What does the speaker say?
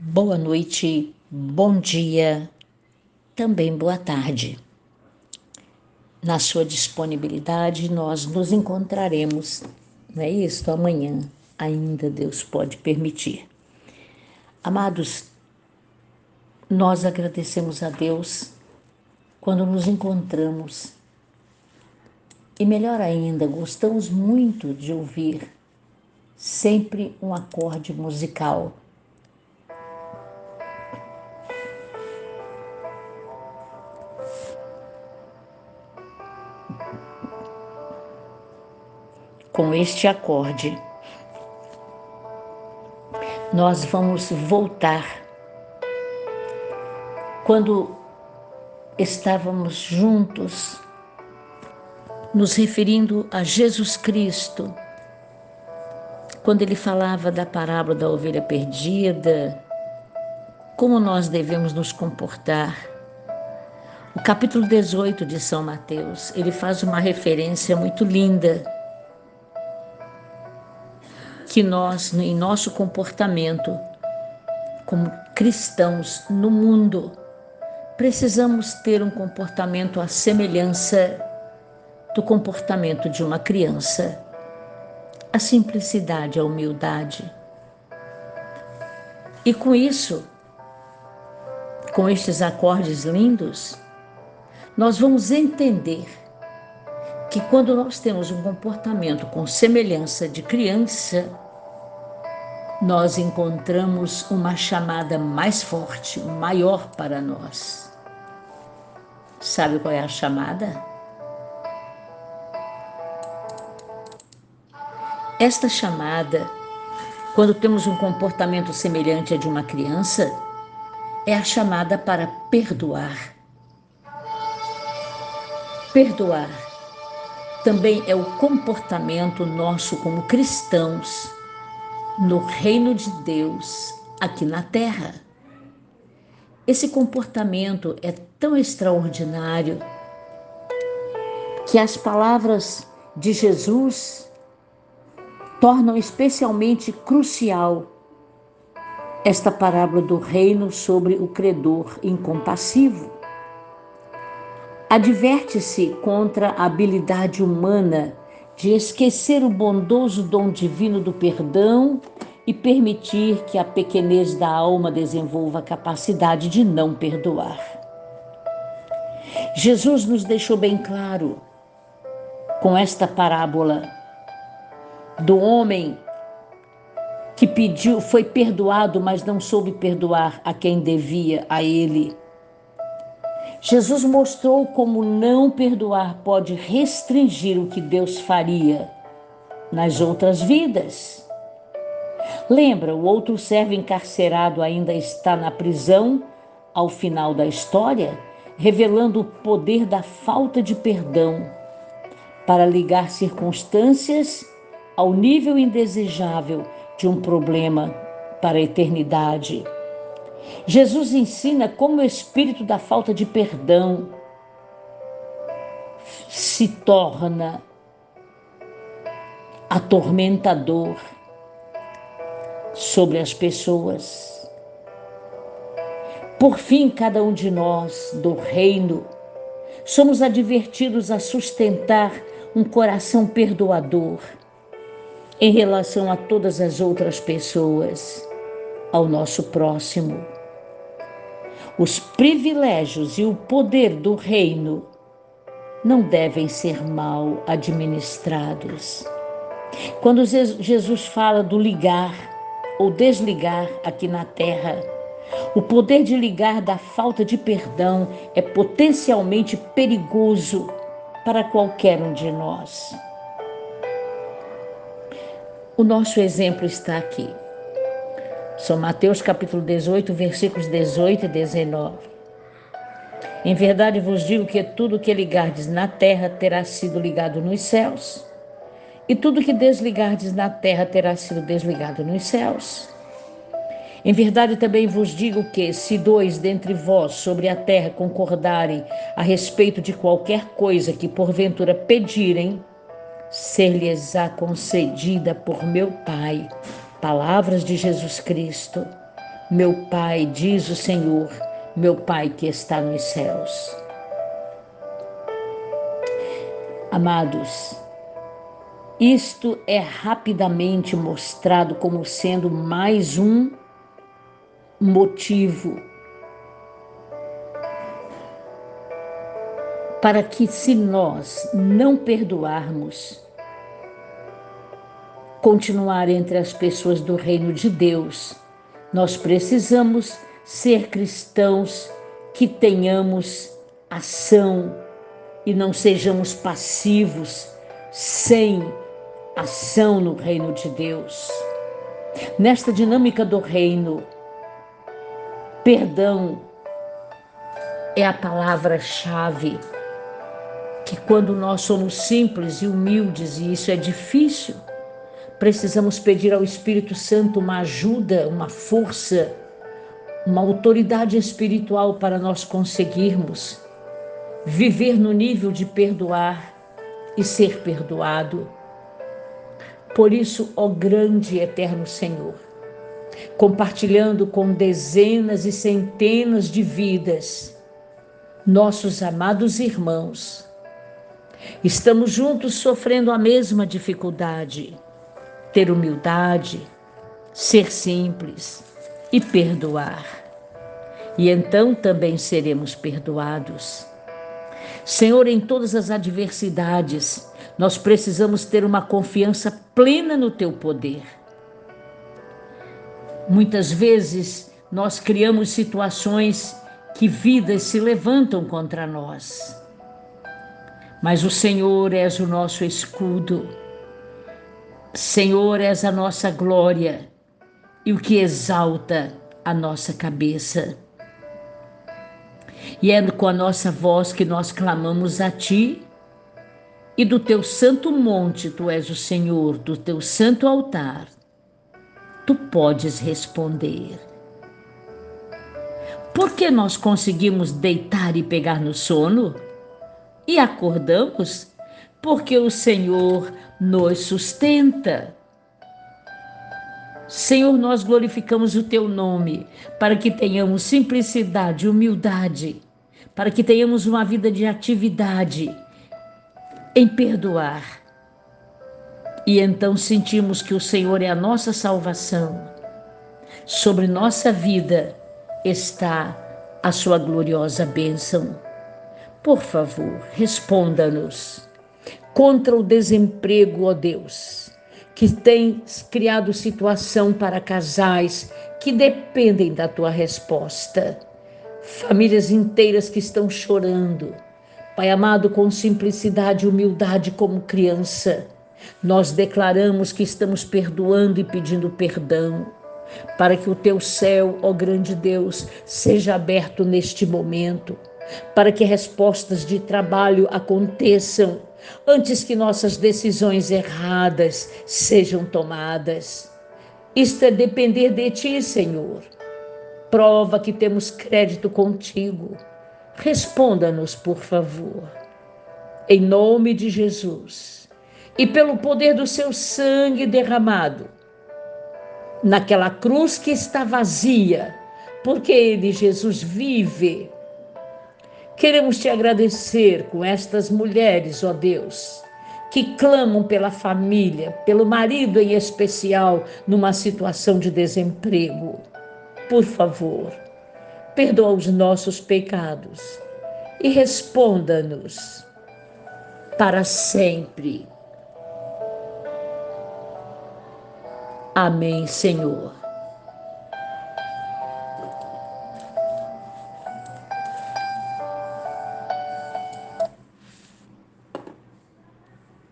Boa noite, bom dia, também boa tarde. Na sua disponibilidade, nós nos encontraremos, não é isso? Amanhã, ainda Deus pode permitir. Amados, nós agradecemos a Deus quando nos encontramos. E melhor ainda, gostamos muito de ouvir sempre um acorde musical. Com este acorde, nós vamos voltar. Quando estávamos juntos, nos referindo a Jesus Cristo, quando ele falava da parábola da ovelha perdida, como nós devemos nos comportar. O capítulo 18 de São Mateus, ele faz uma referência muito linda que nós, em nosso comportamento como cristãos no mundo, precisamos ter um comportamento à semelhança do comportamento de uma criança a simplicidade, a humildade. E com isso, com estes acordes lindos, nós vamos entender que quando nós temos um comportamento com semelhança de criança, nós encontramos uma chamada mais forte, maior para nós. Sabe qual é a chamada? Esta chamada, quando temos um comportamento semelhante a de uma criança, é a chamada para perdoar. Perdoar também é o comportamento nosso como cristãos no reino de Deus aqui na terra. Esse comportamento é tão extraordinário que as palavras de Jesus tornam especialmente crucial esta parábola do reino sobre o credor incompassivo. Adverte-se contra a habilidade humana de esquecer o bondoso dom divino do perdão e permitir que a pequenez da alma desenvolva a capacidade de não perdoar. Jesus nos deixou bem claro com esta parábola do homem que pediu, foi perdoado, mas não soube perdoar a quem devia a ele. Jesus mostrou como não perdoar pode restringir o que Deus faria nas outras vidas. Lembra, o outro servo encarcerado ainda está na prisão ao final da história, revelando o poder da falta de perdão para ligar circunstâncias ao nível indesejável de um problema para a eternidade. Jesus ensina como o espírito da falta de perdão se torna atormentador sobre as pessoas. Por fim, cada um de nós do reino somos advertidos a sustentar um coração perdoador em relação a todas as outras pessoas, ao nosso próximo. Os privilégios e o poder do reino não devem ser mal administrados. Quando Jesus fala do ligar ou desligar aqui na terra, o poder de ligar da falta de perdão é potencialmente perigoso para qualquer um de nós. O nosso exemplo está aqui. São Mateus capítulo 18, versículos 18 e 19. Em verdade vos digo que tudo que ligardes na terra terá sido ligado nos céus, e tudo que desligardes na terra terá sido desligado nos céus. Em verdade também vos digo que, se dois dentre vós sobre a terra concordarem a respeito de qualquer coisa que porventura pedirem, ser-lhes-á concedida por meu Pai. Palavras de Jesus Cristo. meu Pai, diz o Senhor, meu Pai que está nos céus. Amados, isto é rapidamente mostrado como sendo mais um motivo para que, se nós não perdoarmos, continuar entre as pessoas do reino de Deus, nós precisamos ser cristãos que tenhamos ação e não sejamos passivos, sem ação no reino de Deus. Nesta dinâmica do reino, perdão é a palavra-chave que quando nós somos simples e humildes, e isso é difícil, precisamos pedir ao Espírito Santo uma ajuda, uma força, uma autoridade espiritual para nós conseguirmos viver no nível de perdoar e ser perdoado. Por isso, ó grande e eterno Senhor, compartilhando com dezenas e centenas de vidas, nossos amados irmãos, Estamos juntos sofrendo a mesma dificuldade. Ter humildade, ser simples e perdoar. E então também seremos perdoados. Senhor, em todas as adversidades, nós precisamos ter uma confiança plena no teu poder. Muitas vezes nós criamos situações que vidas se levantam contra nós mas o Senhor és o nosso escudo. Senhor és a nossa glória e o que exalta a nossa cabeça. E é com a nossa voz que nós clamamos a Ti, e do Teu santo monte Tu és o Senhor, do Teu santo altar, Tu podes responder. Por que nós conseguimos deitar e pegar no sono? e acordamos porque o Senhor nos sustenta. Senhor, nós glorificamos o teu nome para que tenhamos simplicidade, humildade, para que tenhamos uma vida de atividade em perdoar. E então sentimos que o Senhor é a nossa salvação. Sobre nossa vida está a sua gloriosa bênção. Por favor, responda-nos. Contra o desemprego, ó Deus, que tem criado situação para casais que dependem da tua resposta. Famílias inteiras que estão chorando. Pai amado, com simplicidade e humildade como criança, nós declaramos que estamos perdoando e pedindo perdão para que o teu céu, ó grande Deus, seja aberto neste momento para que respostas de trabalho aconteçam antes que nossas decisões erradas sejam tomadas. Isto é depender de Ti, Senhor. Prova que temos crédito contigo. Responda-nos, por favor. Em nome de Jesus e pelo poder do Seu sangue derramado, naquela cruz que está vazia, porque Ele, Jesus, vive Queremos te agradecer com estas mulheres, ó Deus, que clamam pela família, pelo marido em especial, numa situação de desemprego. Por favor, perdoa os nossos pecados e responda-nos para sempre. Amém, Senhor.